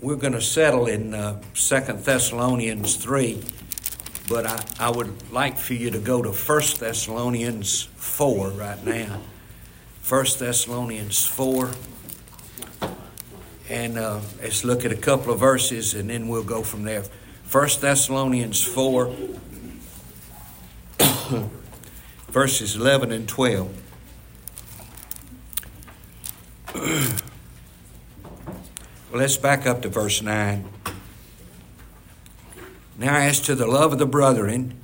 we're going to settle in uh, 2 Thessalonians 3, but I, I would like for you to go to 1 Thessalonians 4 right now. 1 Thessalonians 4. And uh, let's look at a couple of verses and then we'll go from there. 1 Thessalonians 4, verses 11 and 12. Let's back up to verse 9. Now, as to the love of the brethren,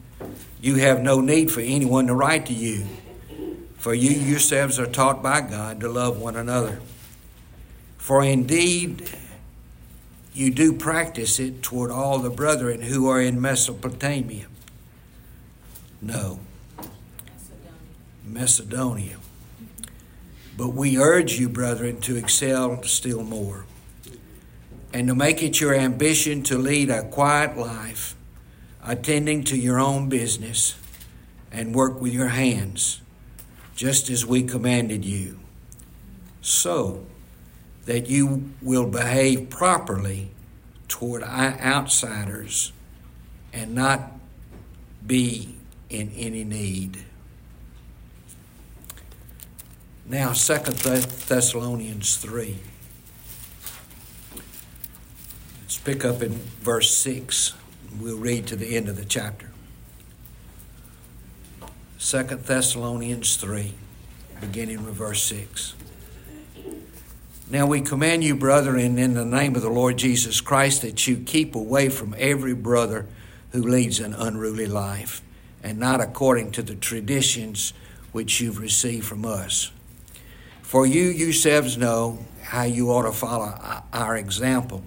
you have no need for anyone to write to you, for you yourselves are taught by God to love one another. For indeed, you do practice it toward all the brethren who are in Mesopotamia. No, Macedonia. But we urge you, brethren, to excel still more and to make it your ambition to lead a quiet life, attending to your own business and work with your hands, just as we commanded you, so that you will behave properly toward outsiders and not be in any need. Now, Second Thessalonians 3. Pick up in verse 6. We'll read to the end of the chapter. Second Thessalonians 3, beginning with verse 6. Now we command you, brethren, in the name of the Lord Jesus Christ, that you keep away from every brother who leads an unruly life, and not according to the traditions which you've received from us. For you yourselves know how you ought to follow our example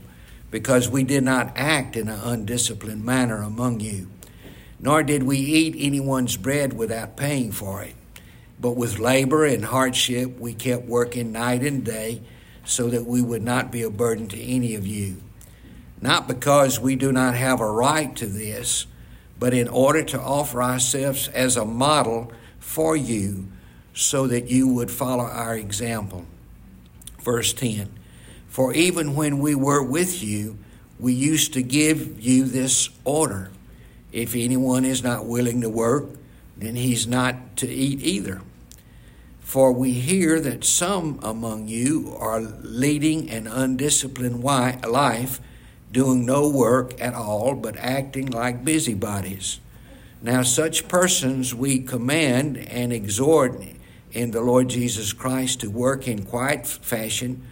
because we did not act in an undisciplined manner among you, nor did we eat anyone's bread without paying for it. But with labor and hardship, we kept working night and day so that we would not be a burden to any of you. Not because we do not have a right to this, but in order to offer ourselves as a model for you so that you would follow our example. Verse 10 for even when we were with you, we used to give you this order if anyone is not willing to work, then he's not to eat either. For we hear that some among you are leading an undisciplined life, doing no work at all, but acting like busybodies. Now, such persons we command and exhort in the Lord Jesus Christ to work in quiet fashion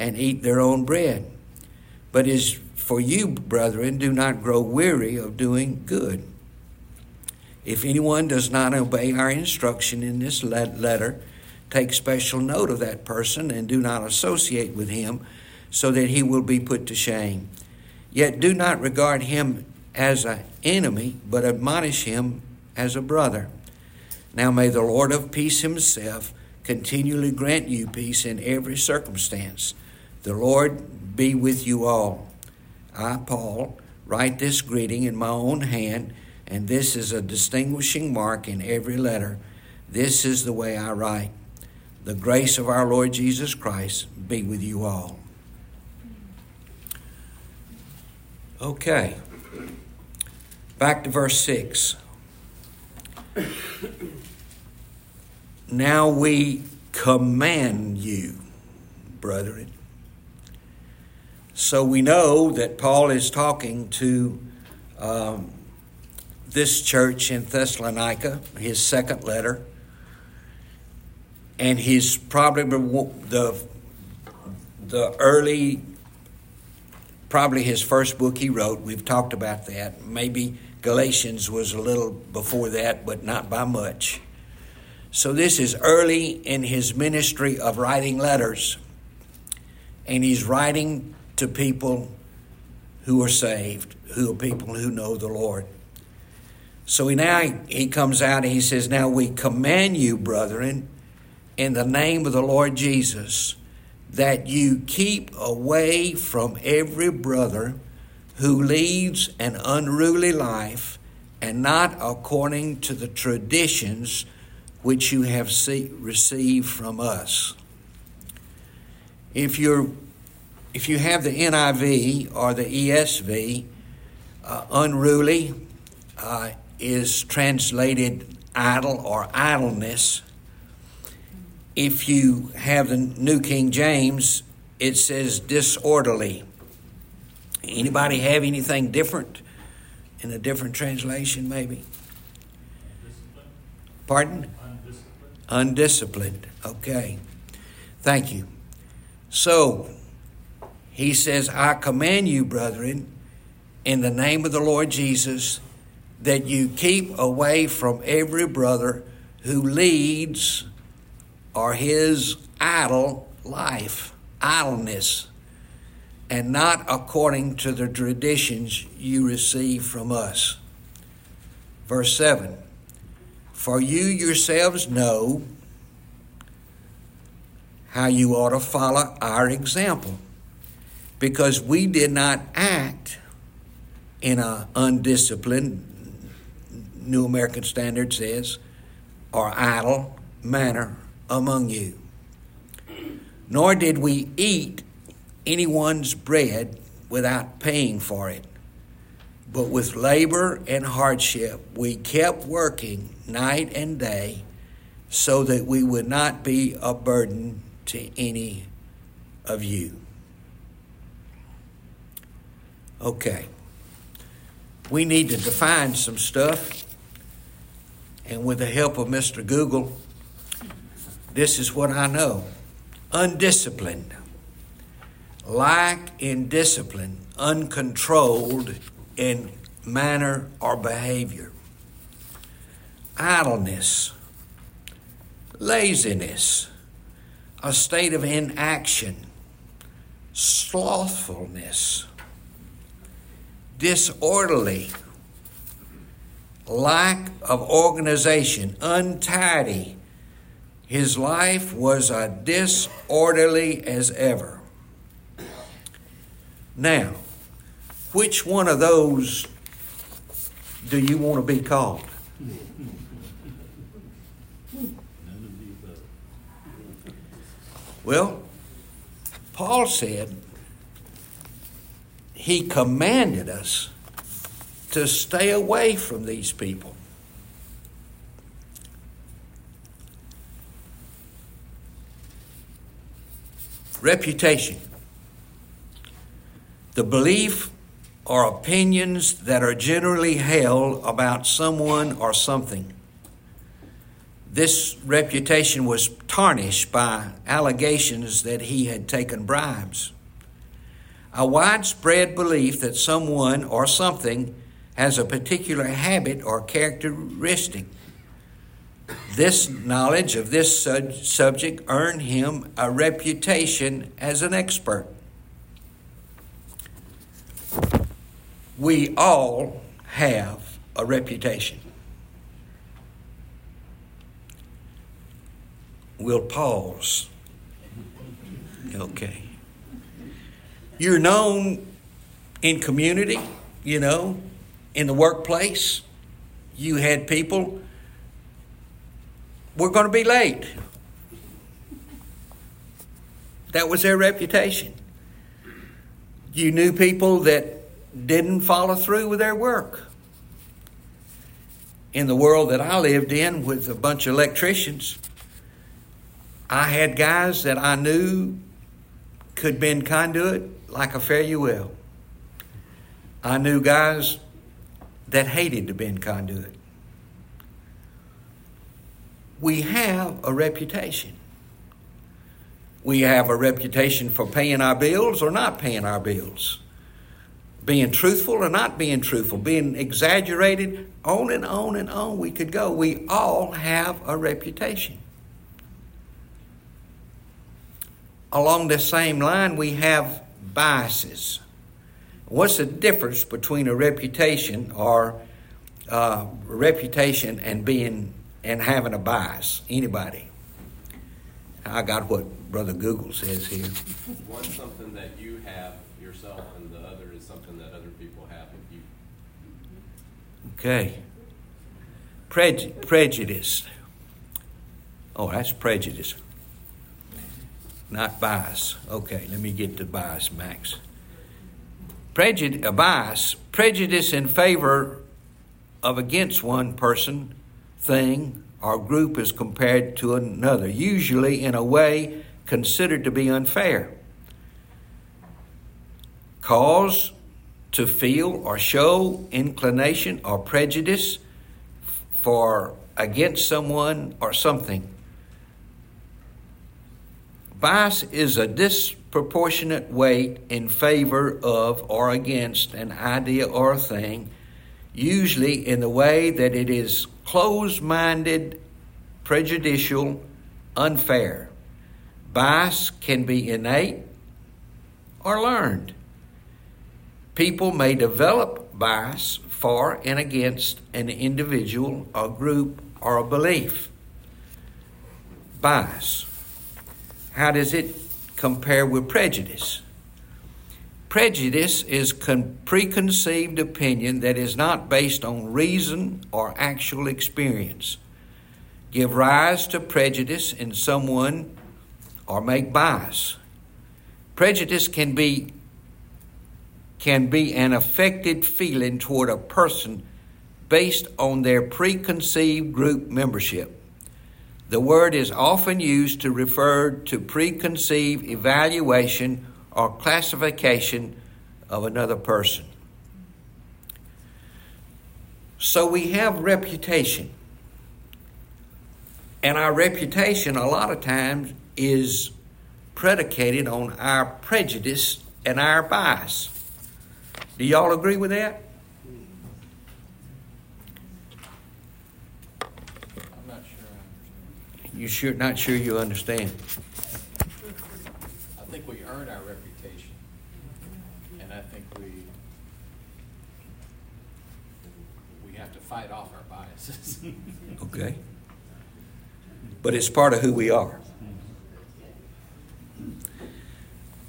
and eat their own bread. But as for you, brethren, do not grow weary of doing good. If anyone does not obey our instruction in this letter, take special note of that person and do not associate with him, so that he will be put to shame. Yet do not regard him as an enemy, but admonish him as a brother. Now may the Lord of peace himself continually grant you peace in every circumstance. The Lord be with you all. I, Paul, write this greeting in my own hand, and this is a distinguishing mark in every letter. This is the way I write. The grace of our Lord Jesus Christ be with you all. Okay. Back to verse 6. Now we command you, brethren. So we know that Paul is talking to um, this church in Thessalonica, his second letter, and he's probably the the early, probably his first book he wrote. We've talked about that. Maybe Galatians was a little before that, but not by much. So this is early in his ministry of writing letters. And he's writing to people who are saved, who are people who know the Lord. So he now he comes out and he says, Now we command you, brethren, in the name of the Lord Jesus, that you keep away from every brother who leads an unruly life and not according to the traditions which you have see, received from us. If you're if you have the NIV or the ESV, uh, unruly uh, is translated idle or idleness. If you have the New King James, it says disorderly. Anybody have anything different in a different translation, maybe? Pardon? Undisciplined. Undisciplined. Okay. Thank you. So, he says, I command you, brethren, in the name of the Lord Jesus, that you keep away from every brother who leads or his idle life, idleness, and not according to the traditions you receive from us. Verse 7 For you yourselves know how you ought to follow our example, because we did not act in an undisciplined, New American Standard says, or idle manner among you. Nor did we eat anyone's bread without paying for it. But with labor and hardship, we kept working night and day so that we would not be a burden to any of you. Okay. We need to define some stuff. And with the help of Mr. Google, this is what I know undisciplined, lack in discipline, uncontrolled in manner or behavior, idleness, laziness, a state of inaction, slothfulness, disorderly, lack of organization, untidy. His life was as disorderly as ever. Now, which one of those do you want to be called? Well, Paul said he commanded us to stay away from these people. Reputation. The belief or opinions that are generally held about someone or something. This reputation was tarnished by allegations that he had taken bribes. A widespread belief that someone or something has a particular habit or characteristic. This knowledge of this subject earned him a reputation as an expert. We all have a reputation. We'll pause. Okay. You're known in community, you know, in the workplace. You had people, we're going to be late. That was their reputation. You knew people that didn't follow through with their work. In the world that I lived in with a bunch of electricians, I had guys that I knew could bend conduit like a fare you well. I knew guys that hated to bend conduit. We have a reputation. We have a reputation for paying our bills or not paying our bills, being truthful or not being truthful, being exaggerated, on and on and on we could go. We all have a reputation. Along the same line, we have biases. What's the difference between a reputation or uh, reputation and being and having a bias? Anybody? I got what Brother Google says here. One's something that you have yourself, and the other is something that other people have of you. Okay. Prej- prejudice. Oh, that's prejudice. Not bias. Okay, let me get to bias, Max. Prejudice, uh, bias, prejudice in favor of against one person, thing, or group as compared to another, usually in a way considered to be unfair. Cause to feel or show inclination or prejudice for against someone or something. Bias is a disproportionate weight in favor of or against an idea or a thing, usually in the way that it is closed minded, prejudicial, unfair. Bias can be innate or learned. People may develop bias for and against an individual, a group, or a belief. Bias. How does it compare with prejudice? Prejudice is con- preconceived opinion that is not based on reason or actual experience. Give rise to prejudice in someone or make bias. Prejudice can be can be an affected feeling toward a person based on their preconceived group membership. The word is often used to refer to preconceived evaluation or classification of another person. So we have reputation. And our reputation, a lot of times, is predicated on our prejudice and our bias. Do y'all agree with that? I'm not sure I understand. You sure not sure you understand? I think we earn our reputation, and I think we, we have to fight off our biases. Okay. But it's part of who we are.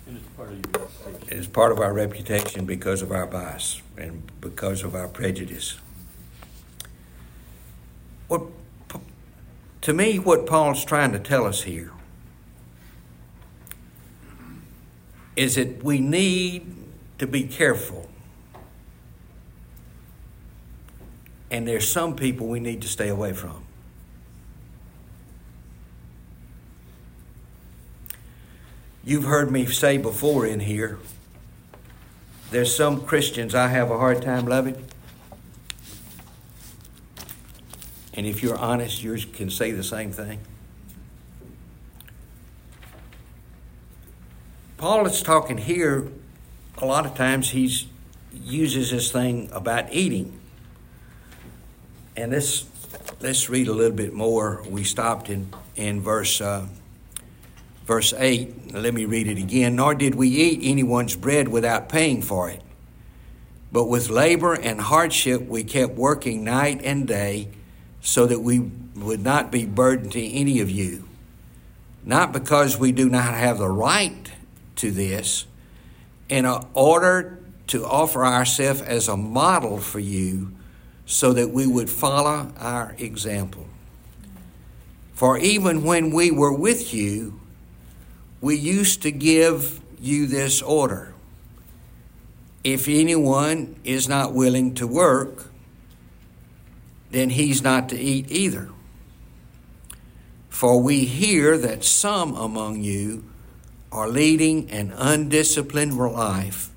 And it's part of your reputation. It's part of our reputation because of our bias and because of our prejudice. What, to me, what Paul's trying to tell us here is that we need to be careful. And there's some people we need to stay away from. You've heard me say before in here, there's some Christians I have a hard time loving. And if you're honest, you can say the same thing. Paul is talking here, a lot of times he uses this thing about eating. And this, let's read a little bit more. We stopped in, in verse. Uh, Verse 8, let me read it again. Nor did we eat anyone's bread without paying for it. But with labor and hardship, we kept working night and day so that we would not be burdened to any of you. Not because we do not have the right to this, in order to offer ourselves as a model for you so that we would follow our example. For even when we were with you, we used to give you this order. If anyone is not willing to work, then he's not to eat either. For we hear that some among you are leading an undisciplined life,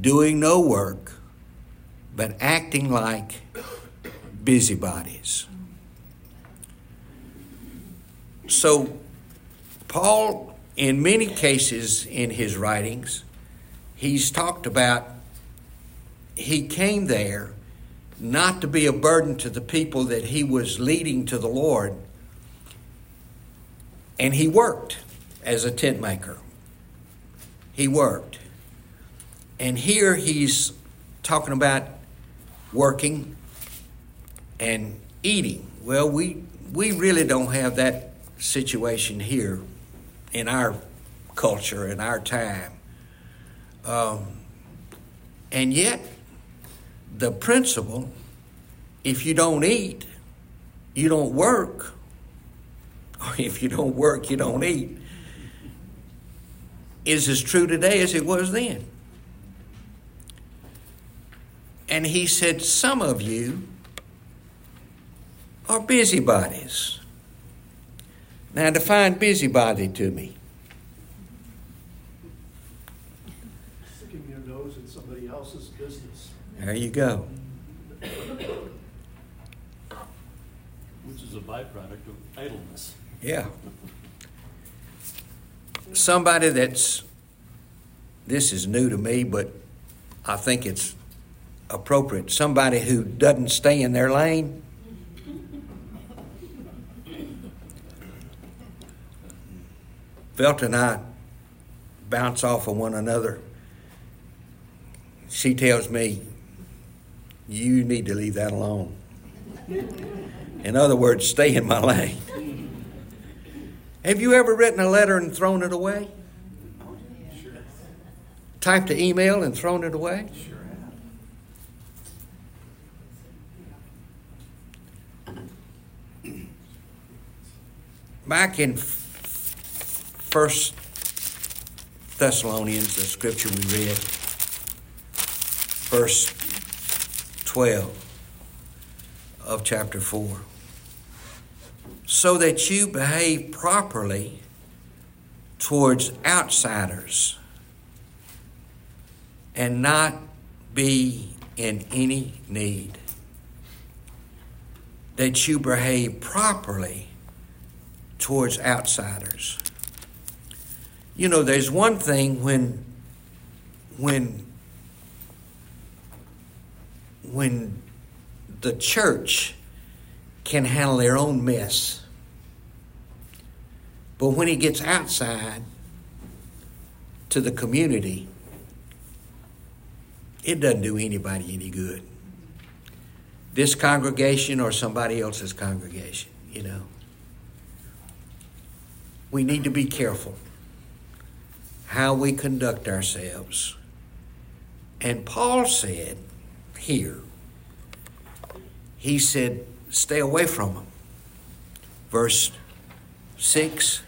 doing no work, but acting like busybodies. So, Paul in many cases in his writings, he's talked about he came there not to be a burden to the people that he was leading to the Lord, and he worked as a tent maker. He worked. And here he's talking about working and eating. Well, we, we really don't have that situation here in our culture, in our time. Um, and yet, the principle if you don't eat, you don't work. Or if you don't work, you don't eat. is as true today as it was then. And he said, Some of you are busybodies. Now, define busybody to me. Sticking your nose in somebody else's business. There you go. Which is a byproduct of idleness. Yeah. Somebody that's, this is new to me, but I think it's appropriate. Somebody who doesn't stay in their lane. Felt and I bounce off of one another. She tells me, You need to leave that alone. In other words, stay in my lane. Have you ever written a letter and thrown it away? Typed an email and thrown it away? Sure. Back in First Thessalonians, the scripture we read, verse 12 of chapter 4. So that you behave properly towards outsiders and not be in any need. That you behave properly towards outsiders. You know, there's one thing when when when the church can handle their own mess. But when it gets outside to the community, it doesn't do anybody any good. This congregation or somebody else's congregation, you know. We need to be careful how we conduct ourselves. And Paul said here, he said, stay away from them. Verse 6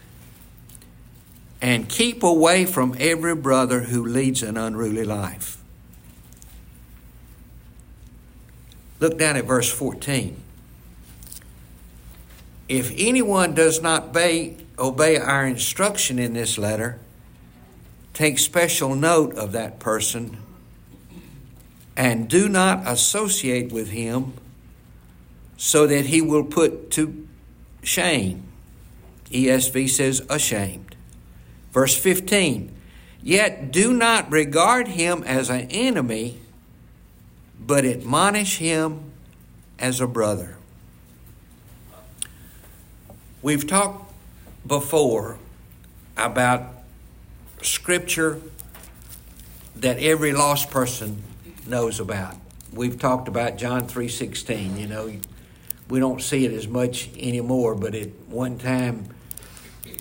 And keep away from every brother who leads an unruly life. Look down at verse 14. If anyone does not obey, obey our instruction in this letter, take special note of that person and do not associate with him so that he will put to shame. ESV says ashamed. Verse 15 Yet do not regard him as an enemy, but admonish him as a brother. We've talked before about scripture that every lost person knows about. We've talked about John 3:16, you know, we don't see it as much anymore, but at one time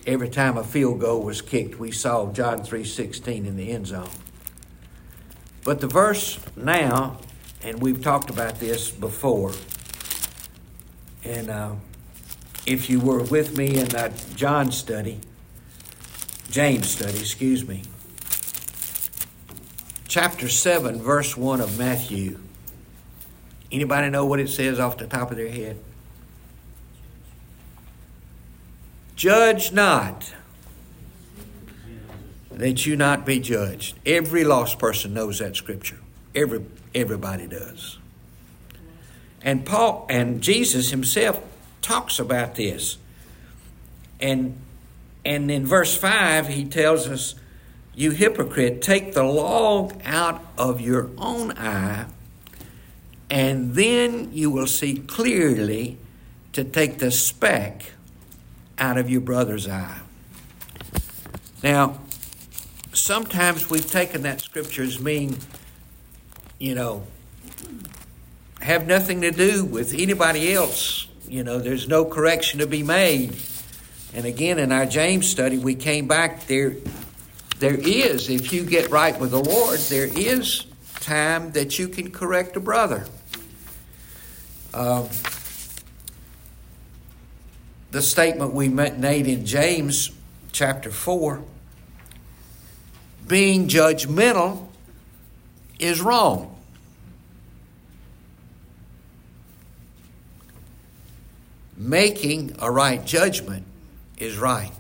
every time a field goal was kicked, we saw John 3:16 in the end zone. But the verse now, and we've talked about this before, and uh, if you were with me in that John study, James study, excuse me, chapter 7, verse 1 of Matthew. Anybody know what it says off the top of their head? Judge not that you not be judged. Every lost person knows that scripture. Every everybody does. And Paul and Jesus himself talks about this. And and in verse 5 he tells us you hypocrite take the log out of your own eye and then you will see clearly to take the speck out of your brother's eye. Now, sometimes we've taken that scripture as mean, you know, have nothing to do with anybody else. You know, there's no correction to be made. And again, in our James study, we came back there. There is, if you get right with the Lord, there is time that you can correct a brother. Um, the statement we made in James chapter 4 being judgmental is wrong. Making a right judgment is right.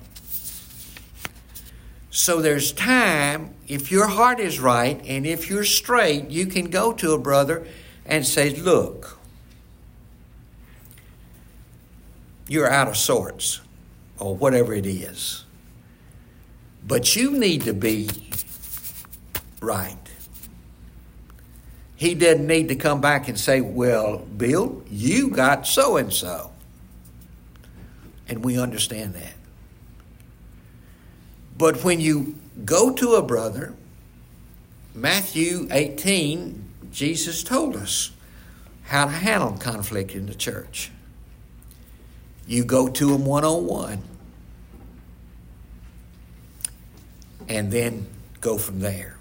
So there's time, if your heart is right and if you're straight, you can go to a brother and say, Look, you're out of sorts, or whatever it is. But you need to be right. He doesn't need to come back and say, Well, Bill, you got so and so. And we understand that. But when you go to a brother, Matthew 18, Jesus told us how to handle conflict in the church. You go to him one on one and then go from there.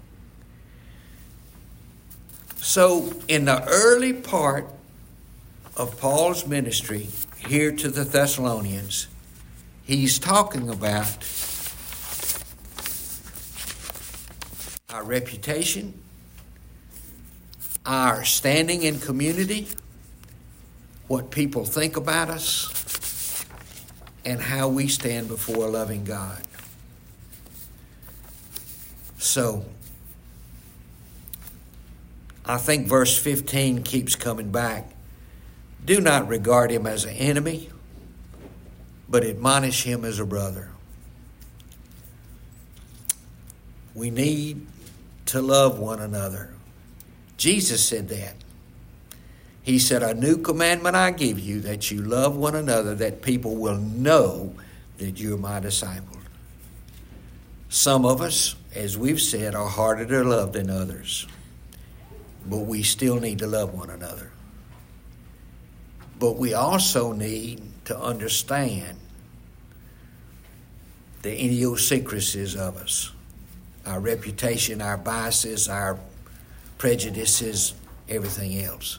So, in the early part of Paul's ministry here to the Thessalonians, he's talking about our reputation, our standing in community, what people think about us, and how we stand before a loving God. So, I think verse 15 keeps coming back. Do not regard him as an enemy, but admonish him as a brother. We need to love one another. Jesus said that. He said, A new commandment I give you that you love one another, that people will know that you're my disciple. Some of us, as we've said, are harder to love than others. But we still need to love one another. But we also need to understand the idiosyncrasies of us our reputation, our biases, our prejudices, everything else.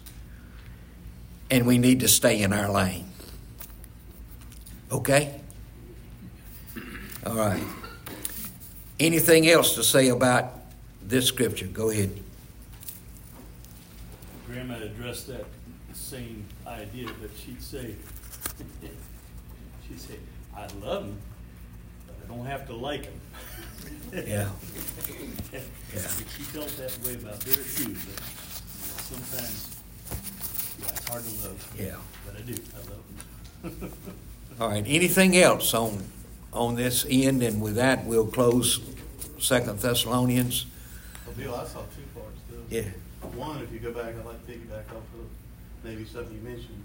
And we need to stay in our lane. Okay? All right. Anything else to say about this scripture? Go ahead. Grandma addressed that same idea, but she'd say, she'd say, I love him, but I don't have to like him. Yeah. Yeah. She felt that way about her too, but sometimes, yeah, it's hard to love. Yeah. But I do, I love him. All right. Anything else on on this end? And with that, we'll close Second Thessalonians. Well, Bill, I saw two parts to Yeah. One, if you go back, I'd like to piggyback off of maybe something you mentioned,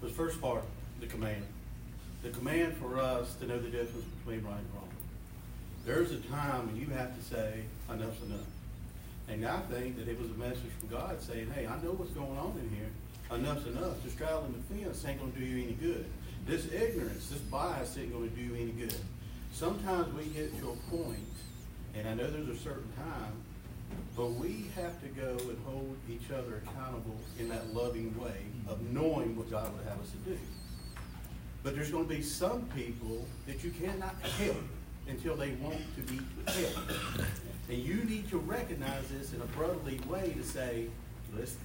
was first part, the command. The command for us to know the difference between right and wrong. There's a time when you have to say, enough's enough. And I think that it was a message from God saying, hey, I know what's going on in here. Enough's enough. Just straddling the fence ain't gonna do you any good. This ignorance, this bias ain't gonna do you any good. Sometimes we get to a point, and I know there's a certain time, but we have to go and hold each other accountable in that loving way of knowing what God would have us to do. But there's gonna be some people that you cannot help until they want to be helped. And you need to recognize this in a brotherly way to say, listen,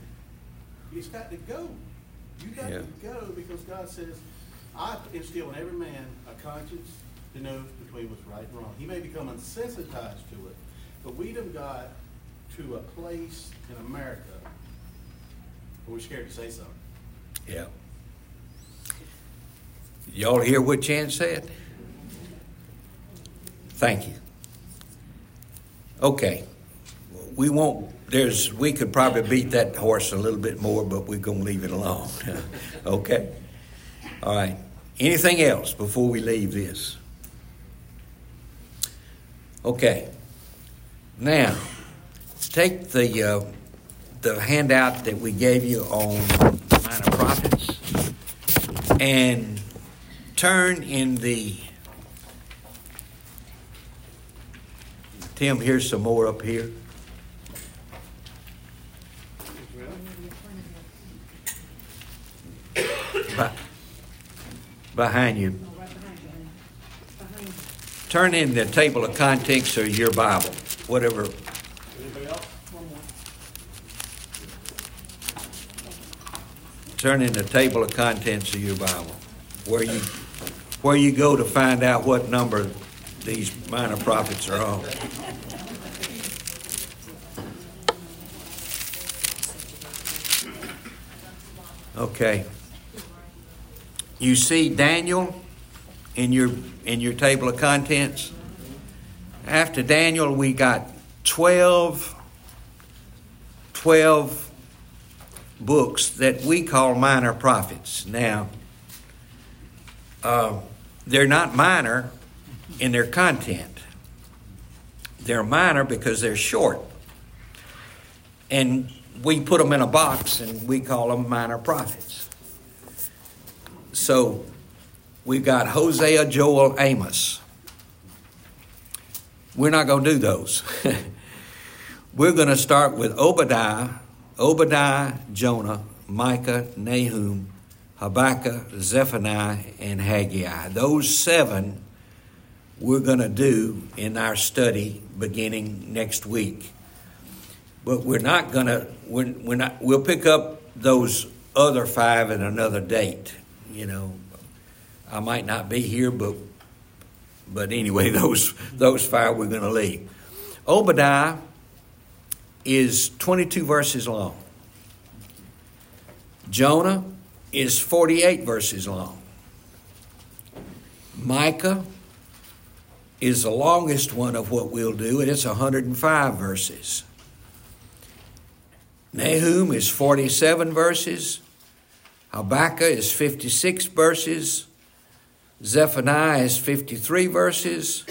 it's got to go. You got Yeah. to go because God says, I instill in every man a conscience to know between what's right and wrong. He may become unsensitized to it, but we done got to a place in America where we're scared to say something. Yeah. Y'all hear what Chan said? Thank you. Okay. We won't, there's, we could probably beat that horse a little bit more, but we're going to leave it alone. okay? All right. Anything else before we leave this? Okay. Now, take the, uh, the handout that we gave you on minor prophets and turn in the Tim, here's some more up here. Be- Behind you. Turn in the table of contents of your Bible, whatever. Turn in the table of contents of your Bible, where you, where you go to find out what number these minor prophets are on. Okay. You see Daniel in your in your table of contents. After Daniel, we got 12, 12 books that we call minor prophets. Now, uh, they're not minor in their content. They're minor because they're short. And we put them in a box and we call them minor prophets. So we've got Hosea, Joel, Amos. We're not going to do those. We're going to start with Obadiah, Obadiah, Jonah, Micah, Nahum, Habakkuk, Zephaniah, and Haggai. Those seven we're going to do in our study beginning next week. But we're not going to, we're, we're not, we'll pick up those other five at another date. You know, I might not be here, but but anyway, those those five we're going to leave. Obadiah is 22 verses long. Jonah is 48 verses long. Micah is the longest one of what we'll do, and it's 105 verses. Nahum is 47 verses. Habakkuk is 56 verses. Zephaniah is 53 verses.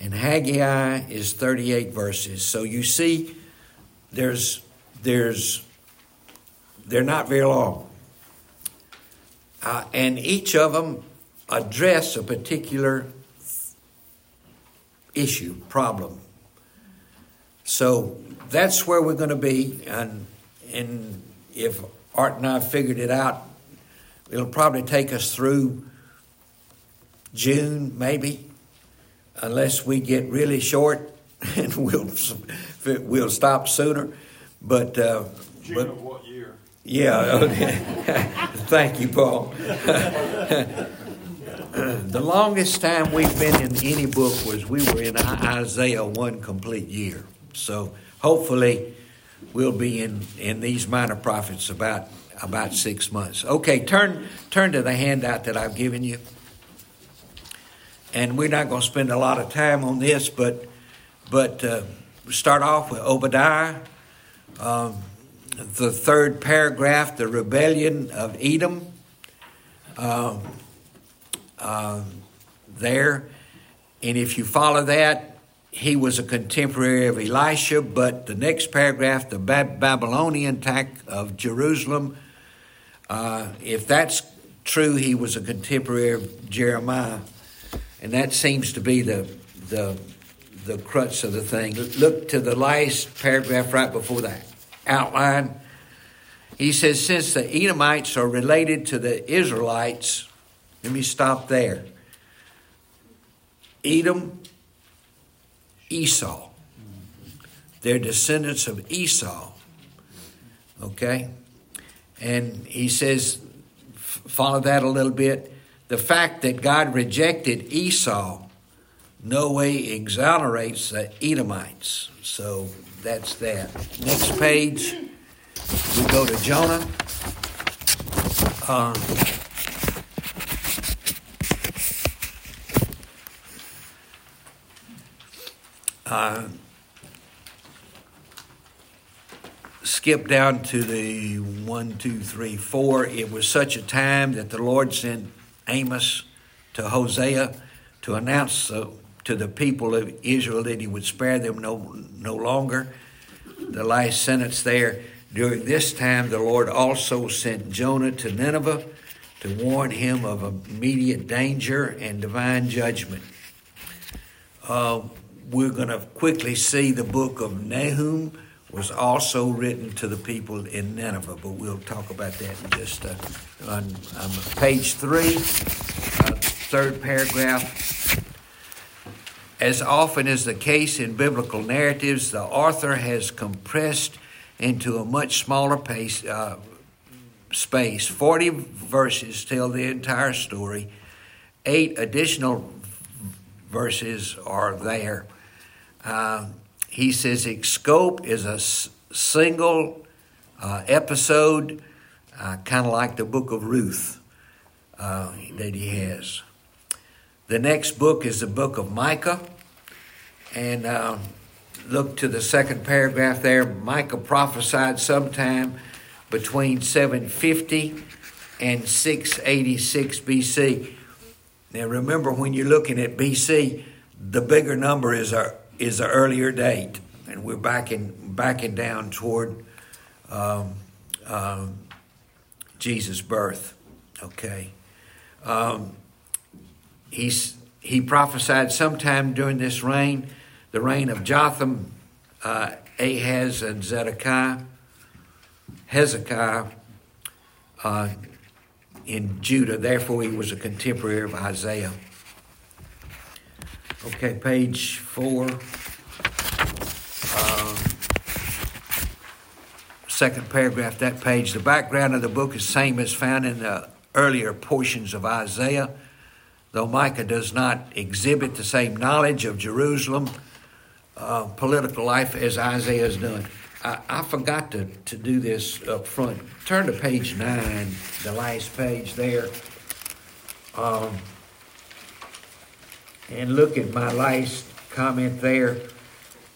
And Haggai is 38 verses. So you see, there's, there's, they're not very long. Uh, and each of them address a particular issue, problem. So that's where we're going to be. And, and if Art and I figured it out, it'll probably take us through June, maybe, unless we get really short and we'll, we'll stop sooner. But, uh, June but of what year? yeah, okay. Thank you, Paul. the longest time we've been in any book was we were in Isaiah one complete year. So hopefully we'll be in, in these minor prophets about about six months. Okay, turn turn to the handout that I've given you. And we're not going to spend a lot of time on this, but but uh, start off with Obadiah. Um, the third paragraph, the rebellion of Edom. Um, uh, there. And if you follow that, he was a contemporary of Elisha, but the next paragraph, the Babylonian attack of Jerusalem, uh, if that's true, he was a contemporary of Jeremiah. And that seems to be the, the, the crux of the thing. Look to the last paragraph right before that outline. He says, Since the Edomites are related to the Israelites, let me stop there. Edom, Esau. They're descendants of Esau. Okay? And he says, follow that a little bit. The fact that God rejected Esau no way exonerates the Edomites. So that's that. Next page, we go to Jonah. Uh, skip down to the one, two, three, four. It was such a time that the Lord sent Amos to Hosea to announce uh, to the people of Israel that he would spare them no, no longer. The last sentence there during this time, the Lord also sent Jonah to Nineveh to warn him of immediate danger and divine judgment. Uh, we're going to quickly see the book of Nahum was also written to the people in Nineveh, but we'll talk about that in just uh, on, page three, uh, third paragraph. as often is the case in biblical narratives, the author has compressed into a much smaller pace, uh, space. 40 verses tell the entire story, eight additional verses are there. Uh, he says scope is a s- single uh, episode, uh, kind of like the book of Ruth uh, that he has. The next book is the book of Micah. And uh, look to the second paragraph there. Micah prophesied sometime between 750 and 686 BC. Now remember, when you're looking at BC, the bigger number is a is an earlier date, and we're backing backing down toward um, um, Jesus' birth. Okay, um, he's he prophesied sometime during this reign, the reign of Jotham, uh, Ahaz, and Zedekiah, Hezekiah. Uh, in Judah. Therefore, he was a contemporary of Isaiah. Okay, page four. Uh, second paragraph, that page. The background of the book is same as found in the earlier portions of Isaiah, though Micah does not exhibit the same knowledge of Jerusalem uh, political life as Isaiah has done. I, I forgot to, to do this up front. Turn to page nine, the last page there. Um, and look at my last comment there.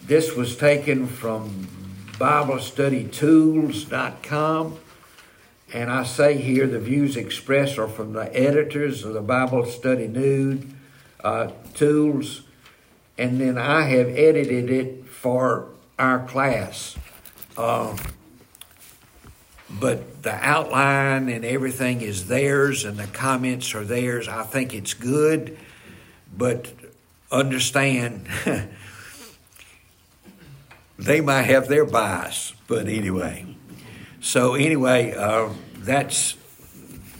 This was taken from BibleStudyTools.com. And I say here the views expressed are from the editors of the Bible Study Nude uh, Tools. And then I have edited it for our class. Uh, but the outline and everything is theirs, and the comments are theirs. I think it's good, but understand they might have their bias. But anyway, so anyway, uh, that's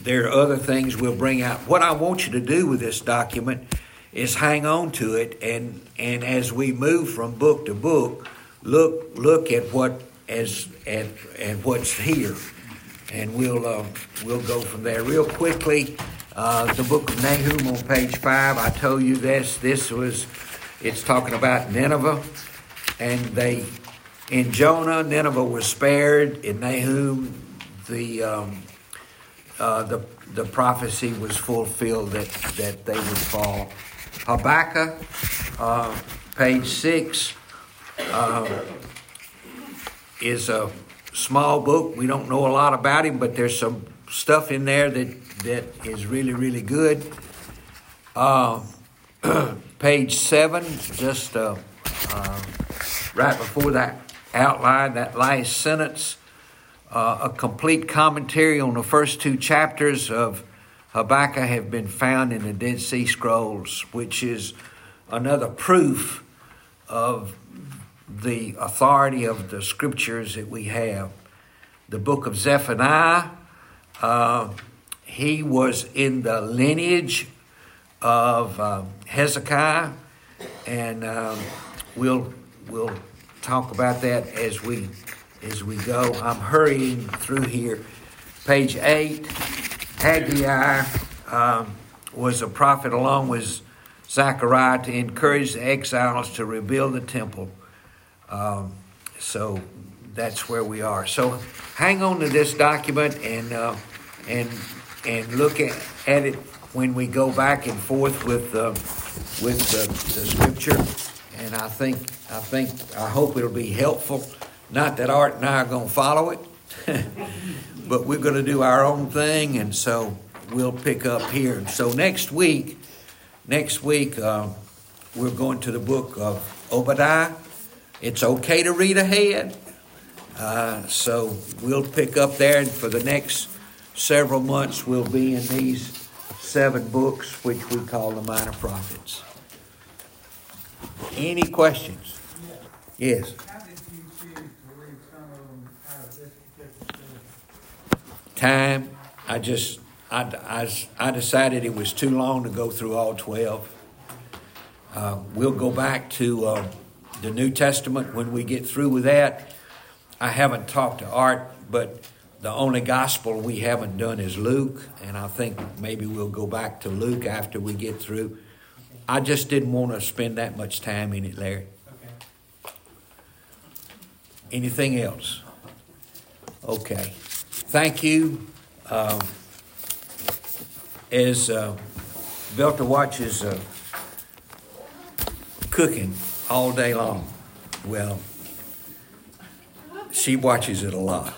there are other things we'll bring out. What I want you to do with this document is hang on to it, and and as we move from book to book, look look at what as at, at what's here, and we'll uh, we'll go from there real quickly. Uh, the book of Nahum on page five. I told you this. This was it's talking about Nineveh, and they in Jonah Nineveh was spared. In Nahum, the um, uh, the the prophecy was fulfilled that that they would fall. Habakkuk, uh, page six. Uh, is a small book. We don't know a lot about him, but there's some stuff in there that, that is really, really good. Uh, page seven, just uh, uh, right before that outline, that last sentence, uh, a complete commentary on the first two chapters of Habakkuk have been found in the Dead Sea Scrolls, which is another proof of the authority of the scriptures that we have. The book of Zephaniah, uh, he was in the lineage of uh, Hezekiah, and um, we'll we'll talk about that as we as we go. I'm hurrying through here. Page eight, Haggai um, was a prophet along with Zechariah to encourage the exiles to rebuild the temple. Um, so that's where we are. So hang on to this document and uh, and and look at, at it when we go back and forth with uh, with the, the scripture. And I think I think I hope it'll be helpful. Not that Art and I are going to follow it, but we're going to do our own thing, and so we'll pick up here. So next week, next week uh, we're going to the book of Obadiah. It's okay to read ahead. Uh, so we'll pick up there, for the next several months, we'll be in these seven books, which we call the Minor Prophets. Any questions? Yes. Time. I just I, I, I decided it was too long to go through all twelve. Uh, we'll go back to uh, the New Testament when we get through with that. I haven't talked to Art, but the only gospel we haven't done is Luke, and I think maybe we'll go back to Luke after we get through. I just didn't want to spend that much time in it, Larry. Okay. Anything else? Okay. Thank you. Um, as uh, Belter watches uh, cooking all day long, well, she watches it a lot.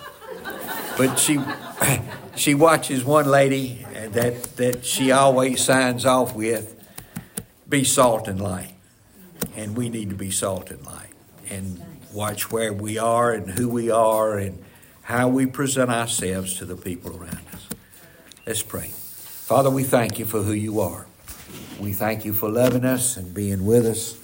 But she she watches one lady that that she always signs off with, "Be salt and light," and we need to be salt and light, and watch where we are and who we are and how we present ourselves to the people around us. Let's pray. Father, we thank you for who you are. We thank you for loving us and being with us.